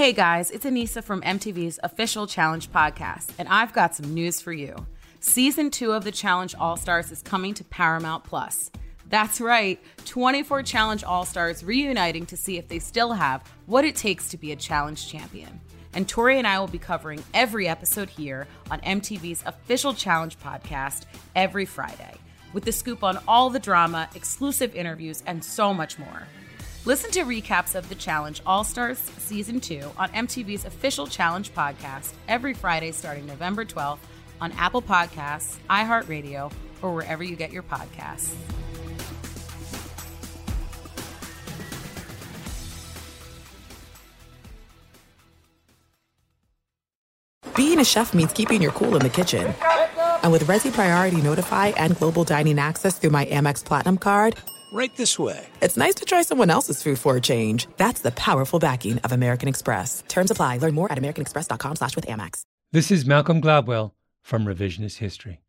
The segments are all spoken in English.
Hey guys, it's Anissa from MTV's official Challenge podcast, and I've got some news for you. Season 2 of the Challenge All Stars is coming to Paramount Plus. That's right, 24 Challenge All Stars reuniting to see if they still have what it takes to be a challenge champion. And Tori and I will be covering every episode here on MTV's official Challenge podcast every Friday, with the scoop on all the drama, exclusive interviews, and so much more. Listen to recaps of the Challenge All Stars Season 2 on MTV's official Challenge podcast every Friday starting November 12th on Apple Podcasts, iHeartRadio, or wherever you get your podcasts. Being a chef means keeping your cool in the kitchen. And with Resy Priority Notify and Global Dining Access through my Amex Platinum card, Right this way. It's nice to try someone else's food for a change. That's the powerful backing of American Express. Terms apply. Learn more at americanexpress.com slash with Amex. This is Malcolm Gladwell from Revisionist History.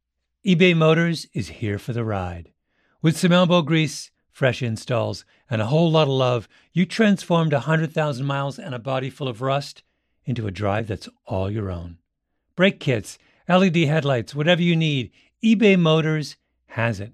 eBay Motors is here for the ride. With some elbow grease, fresh installs, and a whole lot of love, you transformed 100,000 miles and a body full of rust into a drive that's all your own. Brake kits, LED headlights, whatever you need, eBay Motors has it.